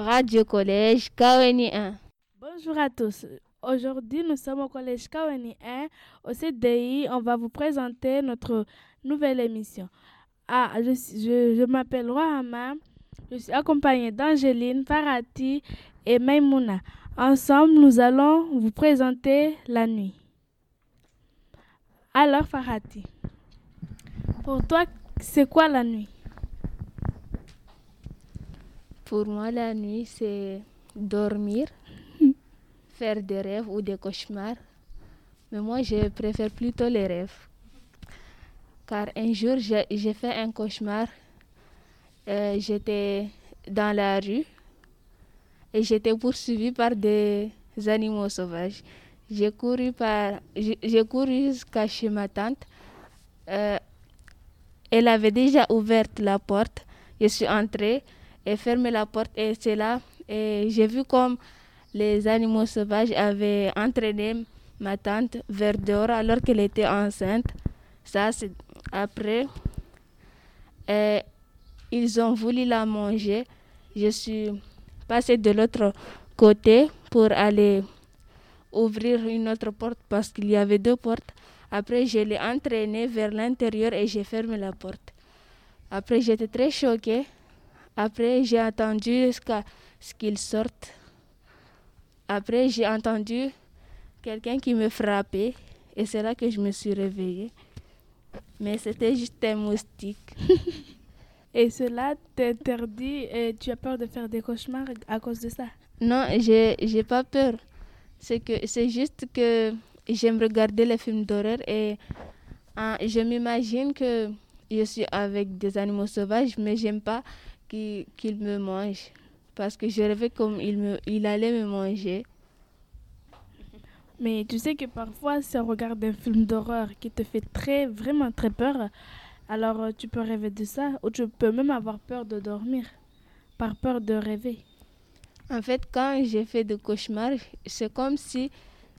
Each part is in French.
Radio Collège Kaweni 1. Bonjour à tous. Aujourd'hui, nous sommes au Collège Kaweni 1. Au CDI, on va vous présenter notre nouvelle émission. Ah, je, m'appelle Rohama. Je suis accompagnée d'Angéline, Farati et Maimouna. Ensemble, nous allons vous présenter la nuit. Alors, Farati, pour toi, c'est quoi la nuit? Pour moi, la nuit, c'est dormir, faire des rêves ou des cauchemars. Mais moi, je préfère plutôt les rêves. Car un jour, j'ai fait un cauchemar. Euh, j'étais dans la rue et j'étais poursuivi par des animaux sauvages. J'ai couru, par, j'ai couru jusqu'à chez ma tante. Euh, elle avait déjà ouvert la porte. Je suis entrée et fermé la porte et c'est là. Et j'ai vu comme les animaux sauvages avaient entraîné ma tante vers dehors alors qu'elle était enceinte. Ça, c'est après. Et ils ont voulu la manger. Je suis passée de l'autre côté pour aller ouvrir une autre porte parce qu'il y avait deux portes. Après, je l'ai entraînée vers l'intérieur et j'ai fermé la porte. Après, j'étais très choquée. Après, j'ai attendu jusqu'à ce qu'il sorte. Après, j'ai entendu quelqu'un qui me frappait et c'est là que je me suis réveillée. Mais c'était juste un moustique. et cela t'interdit et tu as peur de faire des cauchemars à cause de ça? Non, j'ai n'ai pas peur. C'est que c'est juste que j'aime regarder les films d'horreur et hein, je m'imagine que je suis avec des animaux sauvages, mais j'aime pas qu'il me mange. Parce que je rêvais comme il, me, il allait me manger. Mais tu sais que parfois, si on regarde un film d'horreur qui te fait très, vraiment très peur, alors euh, tu peux rêver de ça ou tu peux même avoir peur de dormir, par peur de rêver. En fait, quand j'ai fait des cauchemars, c'est comme si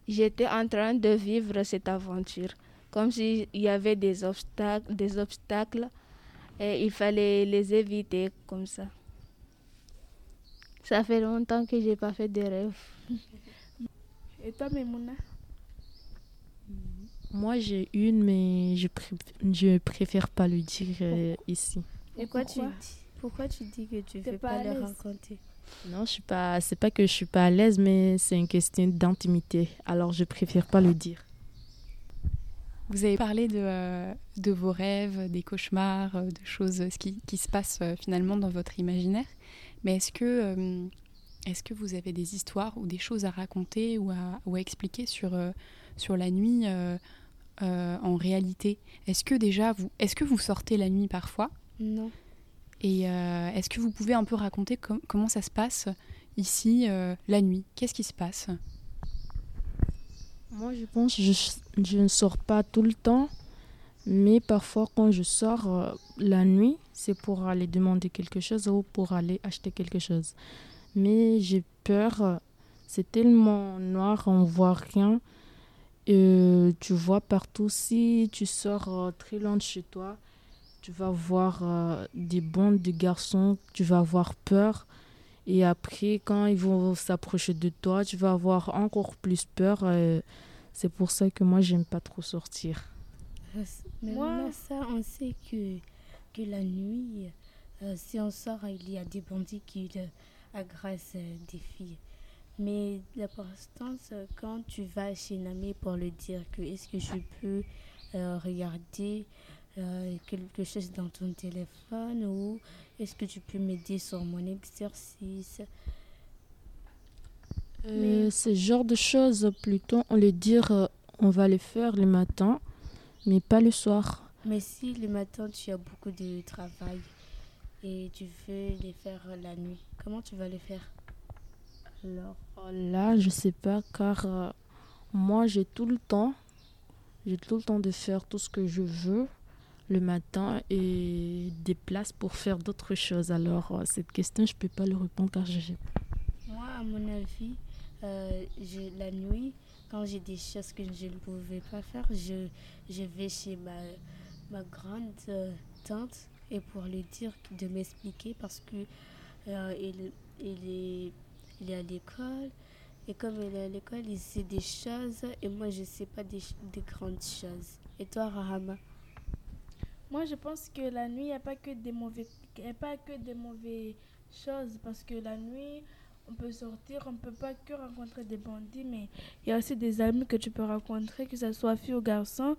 j'étais en train de vivre cette aventure, comme s'il y avait des obstacles, des obstacles et il fallait les éviter comme ça. Ça fait longtemps que j'ai pas fait de rêves. Et toi, Memouna? Moi, j'ai une, mais je, je préfère pas le dire euh, ici. Et quoi tu dis Pourquoi tu dis que tu ne veux pas, le raconter? Non, je suis pas. C'est pas que je suis pas à l'aise, mais c'est une question d'intimité. Alors, je préfère pas le dire. Vous avez parlé de, euh, de vos rêves, des cauchemars, euh, de choses qui, qui se passent euh, finalement dans votre imaginaire. Mais est-ce que, est que vous avez des histoires ou des choses à raconter ou à, ou à expliquer sur, sur la nuit en réalité? Est-ce que déjà, vous, est-ce que vous sortez la nuit parfois? Non. Et est-ce que vous pouvez un peu raconter comment ça se passe ici la nuit? Qu'est-ce qui se passe? Moi, je pense que je, ne sors pas tout le temps, mais parfois quand je sors euh, la nuit, c'est pour aller demander quelque chose ou pour aller acheter quelque chose. Mais j'ai peur, euh, c'est tellement noir, on voit rien. Et tu vois partout, si tu sors euh, très loin de chez toi, tu vas voir des bandes de garçons, tu vas avoir peur. Et après, quand ils vont s'approcher de toi, tu vas avoir encore plus peur. C'est pour ça que moi, j'aime pas trop sortir. Mais moi, ça, on sait que, que la nuit, euh, si on sort, il y a des bandits qui euh, agressent euh, des filles. Mais l'importance, quand tu vas chez Namé pour le dire que est-ce que je peux regarder quelque chose dans ton téléphone ou est-ce que tu peux m'aider sur mon exercice? Euh, ce genre de choses, plutôt, on les dire, euh, on va les faire le matin, mais pas le soir. Mais si le matin tu as beaucoup de travail et tu veux les faire la nuit, comment tu vas les faire? Alors là, je sais pas, car euh, moi j'ai tout le temps, j'ai tout le temps de faire tout ce que je veux le matin et des places pour faire d'autres choses. Alors cette question, je peux pas le répondre car je Moi, à mon avis, euh, la nuit, quand j'ai des choses que je ne pouvais pas faire, je, je vais chez ma, ma grande euh, tante et pour lui dire de m'expliquer parce que euh, il est, il est à l'école. Et comme il est à l'école, il sait des choses. Et moi, je ne sais pas des, des, grandes choses. Et toi, Rahama? Moi, je pense que la nuit, il n'y a pas que des mauvais, a pas que des mauvaises choses. Parce que la nuit, on peut sortir, on ne peut pas que rencontrer des bandits, mais il y a aussi des amis que tu peux rencontrer, que ce soit fille ou garçon.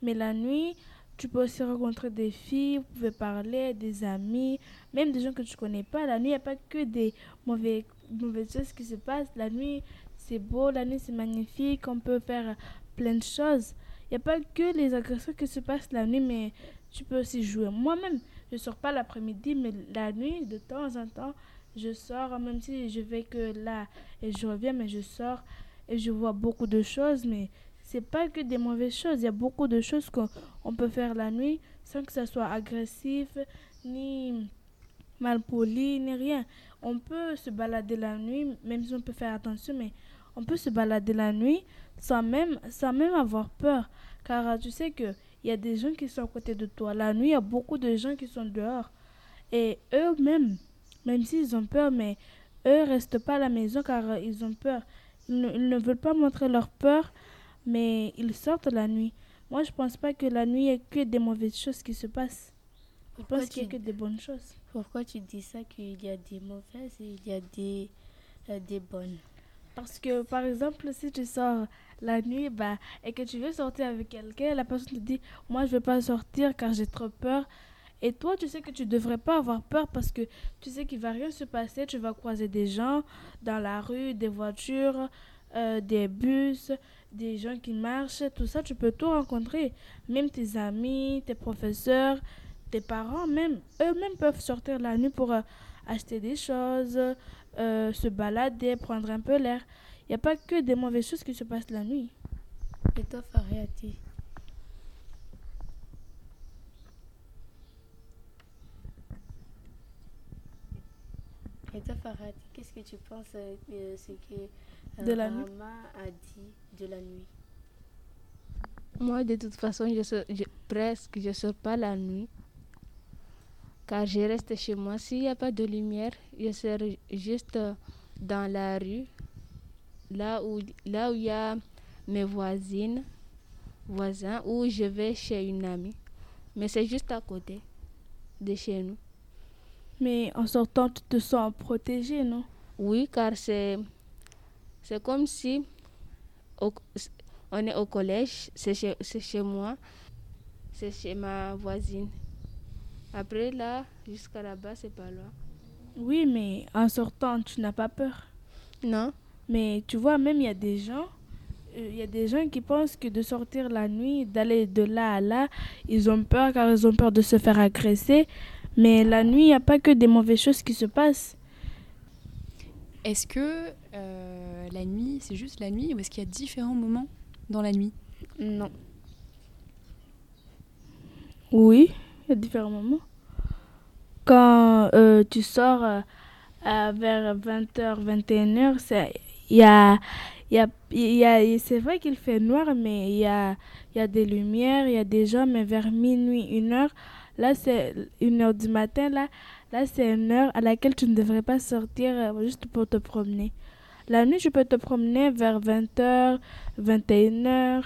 Mais la nuit, tu peux aussi rencontrer des filles, vous pouvez parler, des amis, même des gens que tu connais pas. La nuit, il n'y a pas que des mauvais, mauvaises choses qui se passent. La nuit, c'est beau, la nuit, c'est magnifique, on peut faire plein de choses. Il n'y a pas que les agressions qui se passent la nuit, mais tu peux aussi jouer. Moi-même, je sors pas l'après-midi, mais la nuit, de temps en temps, je sors, même si je vais que là et je reviens, mais je sors et je vois beaucoup de choses, mais c'est pas que des mauvaises choses. Il y a beaucoup de choses qu'on peut faire la nuit sans que ça soit agressif, ni mal poli, ni rien. On peut se balader la nuit, même si on peut faire attention, mais on peut se balader la nuit sans même, sans même avoir peur. Car tu sais qu'il y a des gens qui sont à côté de toi. La nuit, il y a beaucoup de gens qui sont dehors. Et eux-mêmes, même s'ils ont peur, mais eux restent pas à la maison car ils ont peur. Ils ne, veulent pas montrer leur peur, mais ils sortent la nuit. Moi, je pense pas que la nuit, il y a que des mauvaises choses qui se passent. Je pense qu'il y a que des bonnes choses. Pourquoi tu dis ça qu'il y a des mauvaises et il y a des, euh, des bonnes? Parce que, par exemple, si tu sors la nuit bah, et que tu veux sortir avec quelqu'un, la personne te dit Moi, je ne veux pas sortir car j'ai trop peur. Et toi, tu sais que tu devrais pas avoir peur parce que tu sais qu'il va rien se passer. Tu vas croiser des gens dans la rue, des voitures, euh, des bus, des gens qui marchent. Tout ça, tu peux tout rencontrer. Même tes amis, tes professeurs, tes parents, même eux-mêmes peuvent sortir la nuit pour euh, acheter des choses, euh, se balader, prendre un peu l'air. Il n'y a pas que des mauvaises choses qui se passent la nuit. Et toi, Fariati Et toi, Farad, qu'est-ce que tu penses euh, de ce que euh, de la nuit a dit de la nuit? Moi, de toute façon, je, presque je ne sors pas la nuit. Car je reste chez moi. S'il n'y a pas de lumière, je serai juste dans la rue, là où, là où il y a mes voisines, voisins, ou je vais chez une amie. Mais c'est juste à côté de chez nous. Mais en sortant, tu te sens protégé, non? Oui, car c'est, c'est comme si on est au collège, c'est chez, c'est chez moi, c'est chez ma voisine. Après, là, jusqu'à là-bas, c'est pas loin. Oui, mais en sortant, tu n'as pas peur Non. Mais tu vois, même il y a des gens, euh, il y a des gens qui pensent que de sortir la nuit, d'aller de là à là, ils ont peur car ils ont peur de se faire agresser. Mais la nuit, il n'y a pas que des mauvaises choses qui se passent. Est-ce que euh, la nuit, c'est juste la nuit ou est-ce qu'il y a différents moments dans la nuit? Non. Oui, a différents moments. Quand euh, tu sors euh, vers 20h, 21h, il y a, y a, y c'est vrai qu'il fait noir, mais il y a, y a des lumières, il y a des gens, mais vers minuit, une heure, Là, c'est une heure du matin. Là, là c'est une heure à laquelle tu ne devrais pas sortir euh, juste pour te promener. La nuit, tu peux te promener vers 20h, 21h.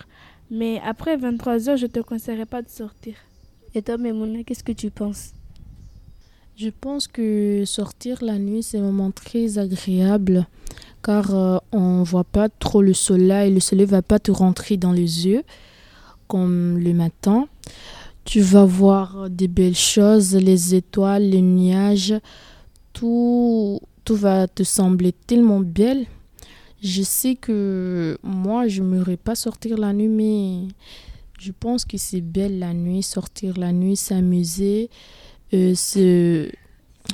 Mais après 23h, je ne te conseillerais pas de sortir. Et toi, Memouna, qu'est-ce que tu penses? Je pense que sortir la nuit, c'est un moment très agréable car euh, on ne voit pas trop le soleil. Le soleil va pas te rentrer dans les yeux comme le matin. Tu vas voir des belles choses, les étoiles, les nuages, tout, tout va te sembler tellement belle. Je sais que moi, je ne m'aurais pas sortir la nuit, mais je pense que c'est belle la nuit, sortir la nuit, s'amuser, euh, se,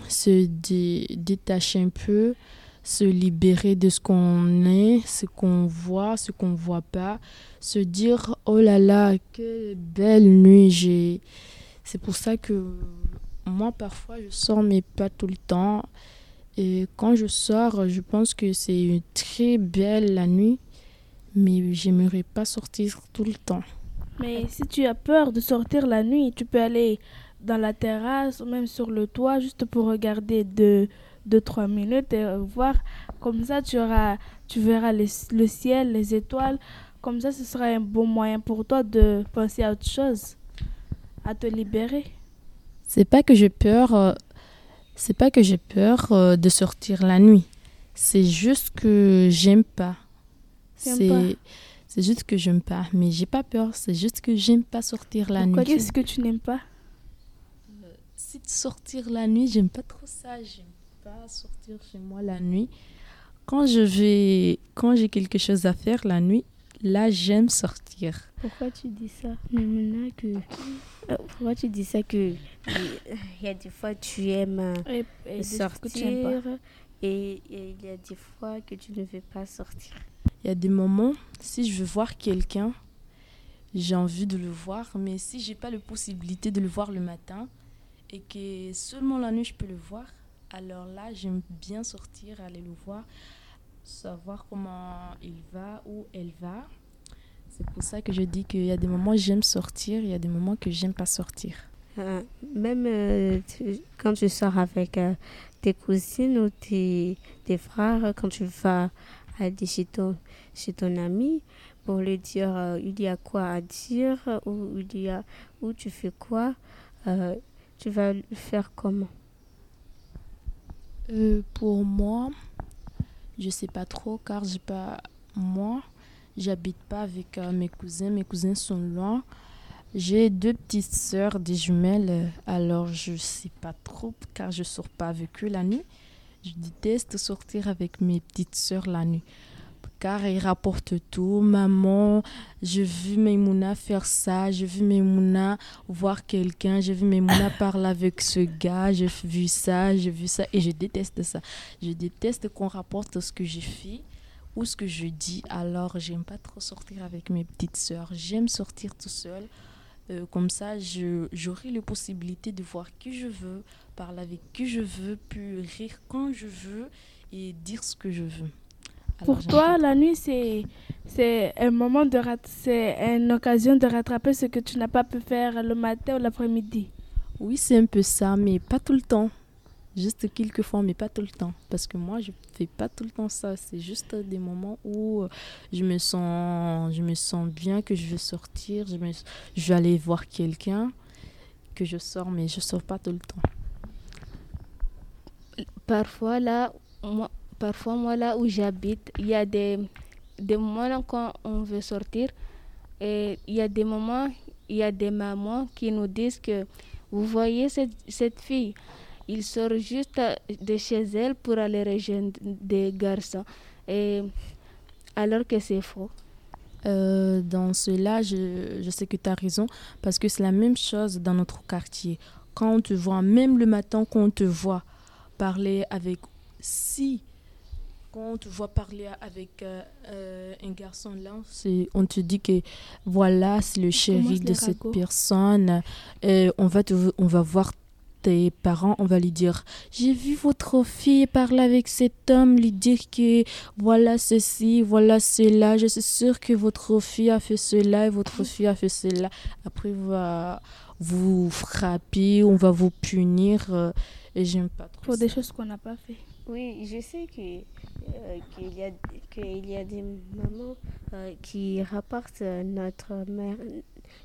se détacher un peu, se libérer de ce qu'on est, ce qu'on voit, ce qu'on ne voit pas se dire oh là là, quelle belle nuit j'ai. C'est pour ça que moi parfois je sors mais pas tout le temps. Et quand je sors, je pense que c'est très belle la nuit, mais j'aimerais pas sortir tout le temps. Mais si tu as peur de sortir la nuit, tu peux aller dans la terrasse ou même sur le toit juste pour regarder de 2-3 minutes et voir. Comme ça, tu, auras, tu verras le ciel, les étoiles. Comme ça, ce sera un bon moyen pour toi de penser à autre chose, à te libérer. C'est pas que j'ai peur, euh, c'est pas que j'ai peur euh, de sortir la nuit. C'est juste que j'aime pas. C'est c'est juste que j'aime pas, mais j'ai pas peur, c'est juste que j'aime pas sortir la nuit. Pourquoi qu'est-ce que tu n'aimes pas? Euh, Si sortir la nuit, j'aime pas trop ça, j'aime pas sortir chez moi la nuit. Quand je vais quand j'ai quelque chose à faire la nuit, là j'aime sortir. Pourquoi tu dis ça? Que euh, pourquoi tu dis ça que il y a des fois tu aimes sortir et, il y a des fois que tu ne veux pas sortir? Il y a des moments si je veux voir quelqu'un, j'ai envie de le voir, mais si j'ai pas la possibilité de le voir le matin et que seulement la nuit je peux le voir, alors là j'aime bien sortir, aller le voir savoir comment il va, où elle va. C'est pour ça que je dis qu'il y a des moments j'aime sortir, il y a des moments que j'aime pas sortir. Euh, même euh, quand tu sors avec euh, tes cousines ou tes, tes, frères, quand tu vas aller chez ton, chez ton ami pour lui dire il y a quoi à dire ou il y a où tu fais quoi, tu vas faire comment? Pour moi, je sais pas trop car j'ai pas moi, j'habite pas avec euh, mes cousins, mes cousins sont loin. J'ai deux petites sœurs, des jumelles, alors je sais pas trop car je sors pas avec eux la nuit. Je déteste sortir avec mes petites sœurs la nuit car ils rapportent tout. Maman, j'ai vu Memouna faire ça, j'ai vu Memouna voir quelqu'un, j'ai vu Memouna parler avec ce gars, j'ai vu ça, j'ai vu ça, et je déteste ça. Je déteste qu'on rapporte ce que j'ai fait ou ce que je dis. Alors, j'aime pas trop sortir avec mes petites sœurs. J'aime sortir tout seul. Euh, comme ça, j'aurai la possibilité de voir qui je veux, parler avec qui je veux, puis rire quand je veux et dire ce que je veux. Pour toi, la nuit, c'est c'est un moment de c'est une occasion de rattraper ce que tu n'as pas pu faire le matin ou l'après-midi. Oui, c'est un peu ça, mais pas tout le temps. Juste quelques fois, mais pas tout le temps. Parce que moi, je fais pas tout le temps ça. C'est juste des moments où je me sens, je me sens bien, que je veux sortir, je, je vais aller voir quelqu'un, que je sors, mais je sors pas tout le temps. Parfois, là, moi, parfois, moi, là où j'habite, il y a des, des moments quand on veut sortir. Et il y a des moments, il y a des mamans qui nous disent que vous voyez cette, cette fille, il sort juste de chez elle pour aller rejoindre des garçons. Et alors que c'est faux. Euh, dans cela, je, je sais que tu as raison, parce que c'est la même chose dans notre quartier. Quand on te voit, même le matin, quand on te voit parler avec si quand on te voit parler avec euh, euh, un garçon là, on te dit que voilà, c'est le chéri de cette personne. Et on, va te, on va voir tes parents, on va lui dire J'ai vu votre fille parler avec cet homme, lui dire que voilà ceci, voilà cela. Je suis sûre que votre fille a fait cela et votre fille a fait cela. Après, on va vous frapper, on va vous punir. Euh, et j'aime pas trop. Pour des choses qu'on n'a pas fait. Oui, je sais que euh, qu'il y, a, qu'il y a des mamans euh, qui rapportent notre mère,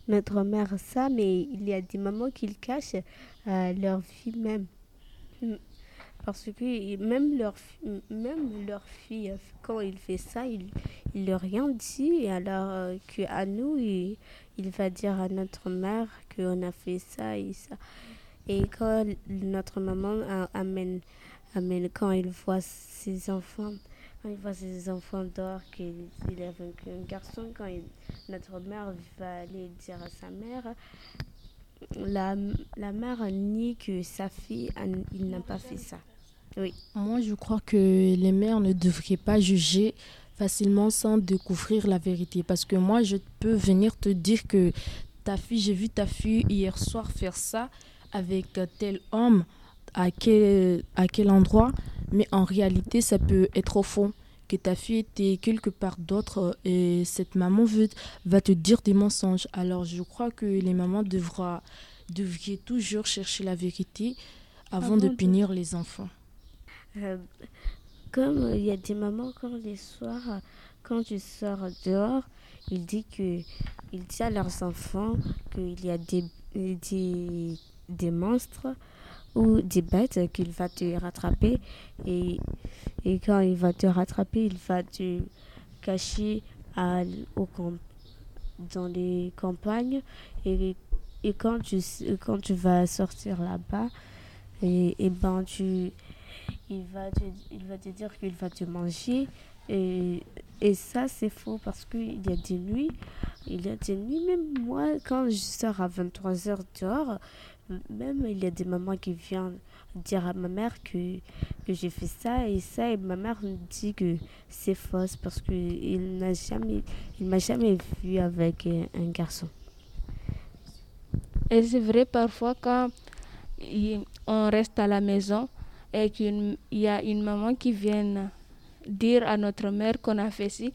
notre mère ça, mais il y a des mamans qui le cachent à leur fille même. Parce que même leur, même leur fille, quand il fait ça, il ne rien dit. Alors euh, qu'à nous, il, il va dire à notre mère qu'on a fait ça et ça. Et quand notre maman amène mais quand il voit ses enfants, il voit ses enfants dehors, qu'il est avec un garçon, quand notre mère va aller dire à sa mère, la, la mère nie que sa fille, il n'a pas fait ça. Oui. Moi, je crois que les mères ne devraient pas juger facilement sans découvrir la vérité. Parce que moi, je peux venir te dire que ta fille, j'ai vu ta fille hier soir faire ça avec tel homme à à quel endroit, mais en réalité, ça peut être au fond que ta fille était quelque part d'autre et cette maman veut, va te dire des mensonges. Alors je crois que les mamans devra, devraient toujours chercher la vérité avant, de punir les enfants. comme il y a des mamans quand les soirs, quand tu sors dehors, il dit que dit à leurs enfants qu'il y a des, des, des monstres ou des bêtes qu'il va te rattraper. Et, et quand il va te rattraper, il va te cacher à, au dans les campagnes. Et, et quand, tu, quand tu vas sortir là-bas, et, et ben tu, il, va te, il va te dire qu'il va te manger. Et, et ça, c'est faux parce qu'il y a des nuits. Il y a des nuits, même moi, quand je sors à 23h dehors, même il y a des mamans qui viennent dire à ma mère que, j'ai fait ça et ça. Et ma mère me dit que c'est fausse parce qu'il n'a il m'a jamais vu avec un garçon. Et c'est vrai, parfois, quand on reste à la maison et qu'il y a une maman qui vient dire à notre mère qu'on a fait ci,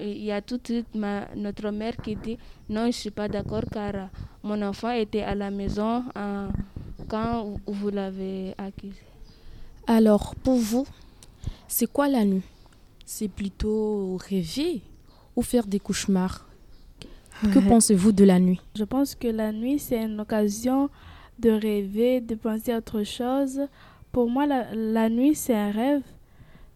il y a tout de suite ma, notre mère qui dit non, je ne suis pas d'accord car mon enfant était à la maison euh, quand vous l'avez accusé. Alors, pour vous, c'est quoi la nuit? C'est plutôt rêver ou faire des cauchemars? Que pensez-vous de la nuit? Je pense que la nuit, c'est une occasion de rêver, de penser à autre chose. Pour moi, la, la nuit, c'est un rêve.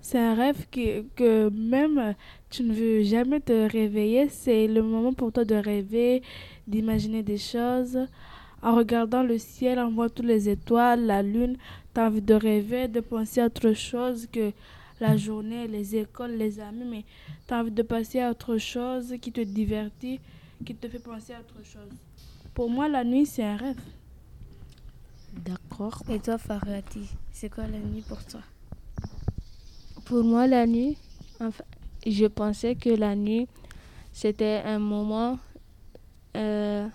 C'est un rêve que, que même tu ne veux jamais te réveiller. C'est le moment pour toi de rêver, d'imaginer des choses. En regardant le ciel, en voyant toutes les étoiles, la lune, tu as envie de rêver, de penser à autre chose que la journée, les écoles, les amis, mais tu as envie de passer à autre chose qui te divertit, qui te fait penser à autre chose. Pour moi, la nuit, c'est un rêve. D'accord. Et toi, Farati, c'est quoi la nuit pour toi? Pour moi, la nuit, je pensais que la nuit, c'était un moment euh,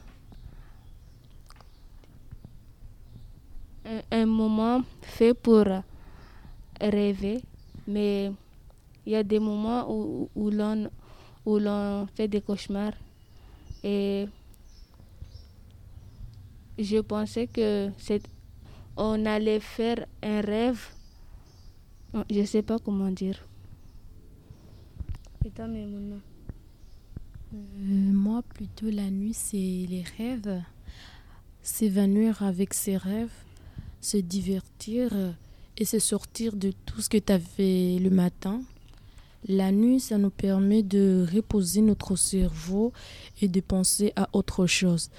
un, moment fait pour rêver, mais il y a des moments où, l'on fait des cauchemars et je pensais que on allait faire un rêve. Je ne sais pas comment dire. Et toi, Mémouna euh, Moi, plutôt la nuit, c'est les rêves. S'évanouir avec ses rêves, se divertir et se sortir de tout ce que tu as fait le matin. La nuit, ça nous permet de reposer notre cerveau et de penser à autre chose,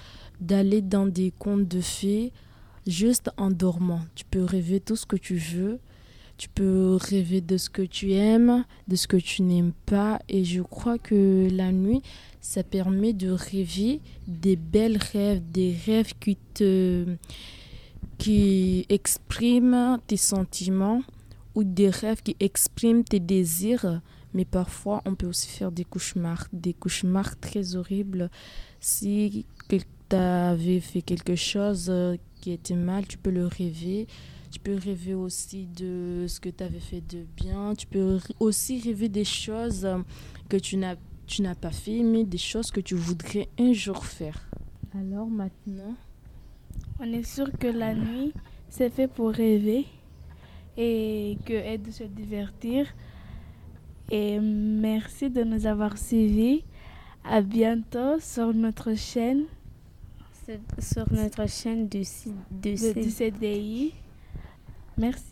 d'aller dans des contes de fées juste en dormant. Tu peux rêver tout ce que tu veux, tu peux rêver de ce que tu aimes, de ce que tu n'aimes pas. Et je crois que la nuit, ça permet de rêver des belles rêves, des rêves qui te expriment tes sentiments ou des rêves qui expriment tes désirs. Mais parfois, on peut aussi faire des cauchemars, des cauchemars très horribles. Si tu avais fait quelque chose qui était mal, tu peux le rêver. Tu peux rêver aussi de ce que tu avais fait de bien. Tu peux aussi rêver des choses que tu n'as tu n'as pas fait, mais des choses que tu voudrais un jour faire. Alors maintenant, on est sûr que la nuit, c'est fait pour rêver et que est de se divertir. Et merci de nous avoir suivis. À bientôt sur notre chaîne. Sur notre chaîne de, de, de CDI. Merci.